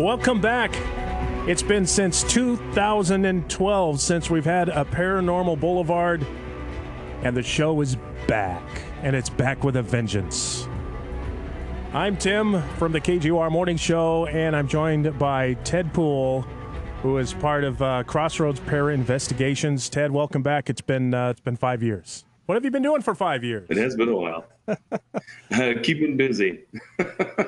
Welcome back. It's been since 2012 since we've had a Paranormal Boulevard, and the show is back, and it's back with a vengeance. I'm Tim from the KGOR Morning Show, and I'm joined by Ted Poole, who is part of uh, Crossroads Para Investigations. Ted, welcome back. It's been uh, it's been five years. What have you been doing for five years? It has been a while. uh, keeping busy.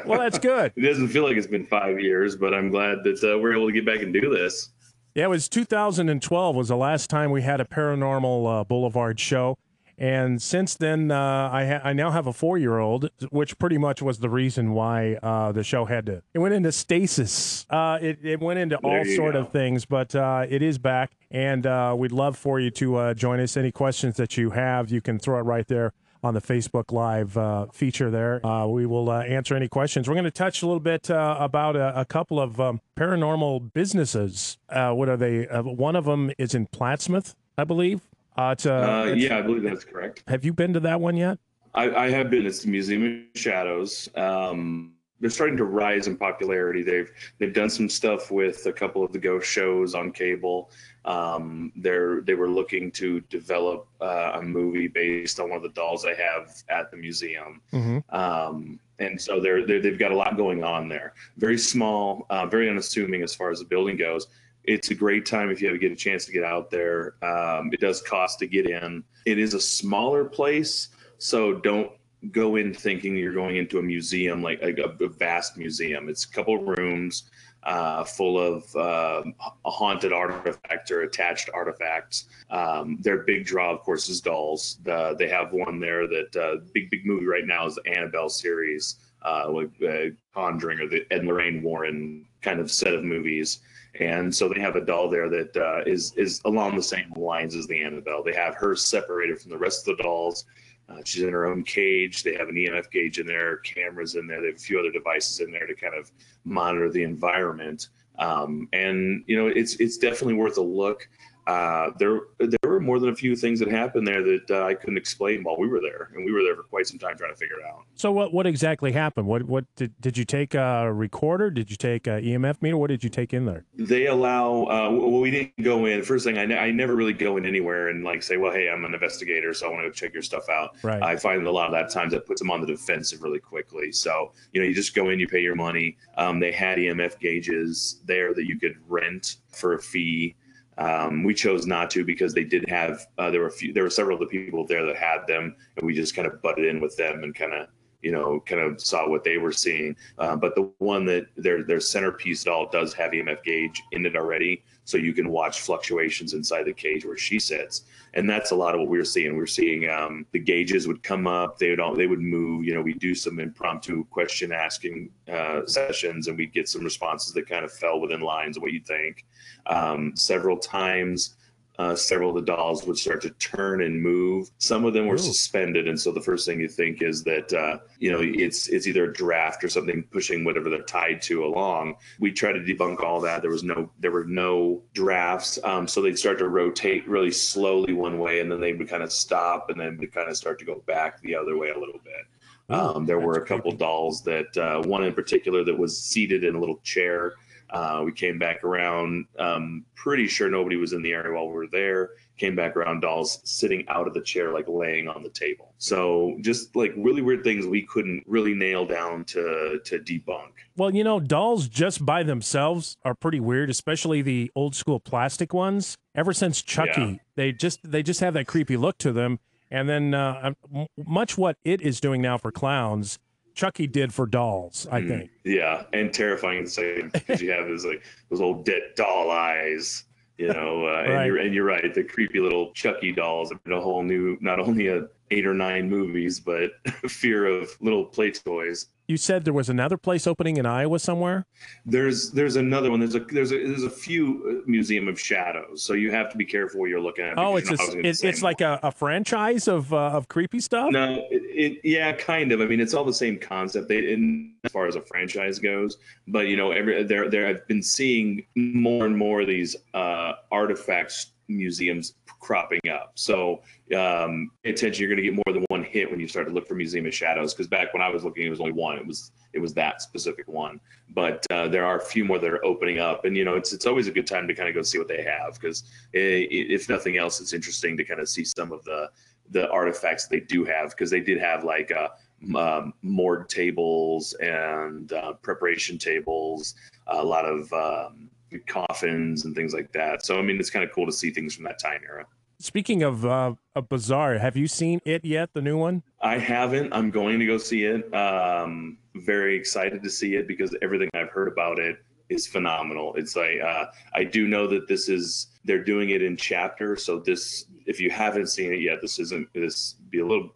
well, that's good. It doesn't feel like it's been five years, but I'm glad that uh, we're able to get back and do this. Yeah, it was 2012 was the last time we had a Paranormal uh, Boulevard show. And since then, uh, I, ha- I now have a four year old, which pretty much was the reason why uh, the show had to. It went into stasis. Uh, it, it went into There all sort go. of things, but uh, it is back. And uh, we'd love for you to uh, join us. Any questions that you have, you can throw it right there on the Facebook Live uh, feature there. Uh, we will uh, answer any questions. We're going to touch a little bit uh, about a, a couple of um, paranormal businesses. Uh, what are they? Uh, one of them is in Plattsmouth, I believe. Uh, it's, uh, Uh, it's- yeah, I believe that's correct. Have you been to that one yet? I, I have been. It's the Museum of Shadows. Um, they're starting to rise in popularity. They've they've done some stuff with a couple of the ghost shows on cable. Um, they're they were looking to develop uh, a movie based on one of the dolls they have at the museum. Mm-hmm. Um, and so they're, they're they've got a lot going on there. Very small, uh, very unassuming as far as the building goes. It's a great time if you ever get a chance to get out there. Um, it does cost to get in. It is a smaller place, so don't go in thinking you're going into a museum like a, a vast museum. It's a couple rooms uh, full of uh, haunted artifacts or attached artifacts. Um, their big draw, of course, is dolls. The, they have one there that uh, big big movie right now is the Annabelle series, uh, like uh, Conjuring or the Ed Lorraine Warren kind of set of movies. And so they have a doll there that uh, is is along the same lines as the Annabelle. They have her separated from the rest of the dolls. Uh, she's in her own cage. They have an EMF gauge in there, cameras in there. They have a few other devices in there to kind of monitor the environment. Um, and you know, it's it's definitely worth a look. Uh, there there were more than a few things that happened there that uh, I couldn't explain while we were there, and we were there for quite some time trying to figure it out. So what what exactly happened? What what did did you take a recorder? Did you take a EMF meter? What did you take in there? They allow. Uh, well, we didn't go in. First thing, I, ne- I never really go in anywhere and like say, well, hey, I'm an investigator, so I want to go check your stuff out. Right. I find a lot of that times that puts them on the defensive really quickly. So you know, you just go in, you pay your money. Um, they had EMF gauges there that you could rent for a fee. Um, we chose not to because they did have. Uh, there were a few. There were several of the people there that had them, and we just kind of butted in with them and kind of you know, kind of saw what they were seeing. Uh, but the one that their their centerpiece doll does have EMF gauge in it already, so you can watch fluctuations inside the cage where she sits, and that's a lot of what we were seeing. We were seeing um, the gauges would come up, they would all they would move. You know, we do some impromptu question asking uh, sessions, and we'd get some responses that kind of fell within lines of what you think. Um, several times uh, several of the dolls would start to turn and move. Some of them were Ooh. suspended, and so the first thing you think is that uh, you know it's it's either a draft or something pushing whatever they're tied to along. We tried to debunk all that. There was no there were no drafts, um, so they'd start to rotate really slowly one way, and then they would kind of stop, and then would kind of start to go back the other way a little bit. Um, there were a couple creepy. dolls that uh, one in particular that was seated in a little chair. Uh, we came back around. Um, pretty sure nobody was in the area while we were there. Came back around, dolls sitting out of the chair, like laying on the table. So just like really weird things we couldn't really nail down to to debunk. Well, you know, dolls just by themselves are pretty weird, especially the old school plastic ones. Ever since Chucky, Yeah. they just they just have that creepy look to them. And then uh, much what it is doing now for clowns, Chucky did for dolls. I Mm, think. Yeah, and terrifying at the same because you have those like those old dead doll eyes. You know, uh, and, you're, and you're right. The creepy little Chucky dolls. I mean, a whole new, not only a eight or nine movies, but fear of little play toys. You said there was another place opening in Iowa somewhere. There's there's another one. There's a there's a there's a few uh, museum of shadows, so you have to be careful what you're looking at. Oh, it's a, it's, it's like a, a franchise of uh, of creepy stuff. No, it, it yeah, kind of. I mean, it's all the same concept. They, in, as far as a franchise goes, but you know, every there there I've been seeing more and more of these uh, artifacts museums cropping up. So um, attention. You're going to get more than one hit when you start to look for Museum of Shadows. Because back when I was looking, it was only one. It was it was that specific one. But uh, there are a few more that are opening up, and you know it's it's always a good time to kind of go see what they have. Because if nothing else, it's interesting to kind of see some of the the artifacts they do have because they did have like uh, um, morgue tables and uh, preparation tables, a lot of um, coffins and things like that. So I mean, it's kind of cool to see things from that time era. Speaking of uh, a bazaar, have you seen it yet? The new one? I haven't. I'm going to go see it. Um, very excited to see it because everything I've heard about it is phenomenal. It's like uh, I do know that this is they're doing it in chapter. So this, if you haven't seen it yet, this isn't this be a little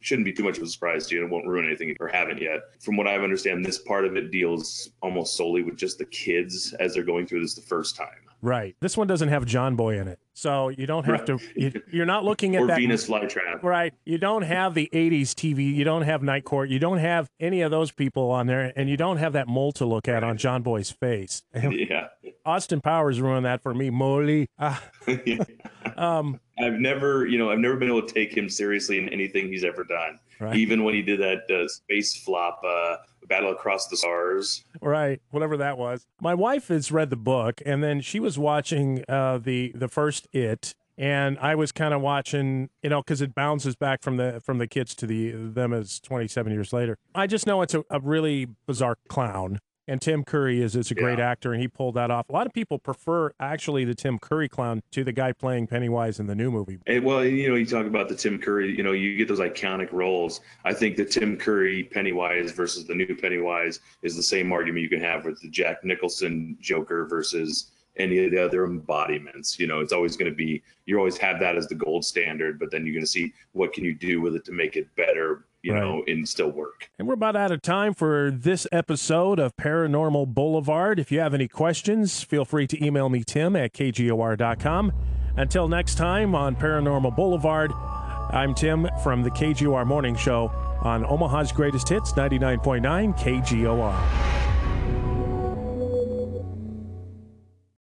shouldn't be too much of a surprise to you and it won't ruin anything if you haven't yet. From what I understand, this part of it deals almost solely with just the kids as they're going through this the first time. Right. This one doesn't have John Boy in it. So you don't have right. to, you, are not looking at or that. Venus flytrap. Right. You don't have the 80s TV. You don't have Night Court. You don't have any of those people on there. And you don't have that mole to look at on John Boy's face. Yeah. Austin Powers ruined that for me. Molly. Ah. um, I've never, you know, I've never been able to take him seriously in anything he's ever done. Right. Even when he did that uh, space flop, uh, Battle Across the Stars. Right, whatever that was. My wife has read the book, and then she was watching uh, the the first It, and I was kind of watching, you know, because it bounces back from the from the kids to the them as 27 years later. I just know it's a, a really bizarre clown, and Tim Curry is, is a great yeah. actor, and he pulled that off. A lot of people prefer actually the Tim Curry clown to the guy playing Pennywise in the new movie. And, well, you know, you talk about the Tim Curry, you know, you get those iconic roles. I think the Tim Curry Pennywise versus the new Pennywise is the same argument you can have with the Jack Nicholson Joker versus any of the other embodiments. You know, it's always going to be you always have that as the gold standard, but then you're going to see what can you do with it to make it better, you right. know, and still work. And we're about out of time for this episode of Paranormal Boulevard. If you have any questions, feel free to email me, Tim at KGOR.com. Until next time on Paranormal Boulevard, I'm Tim from the KGOR Morning Show on Omaha's Greatest Hits, 99.9 KGOR.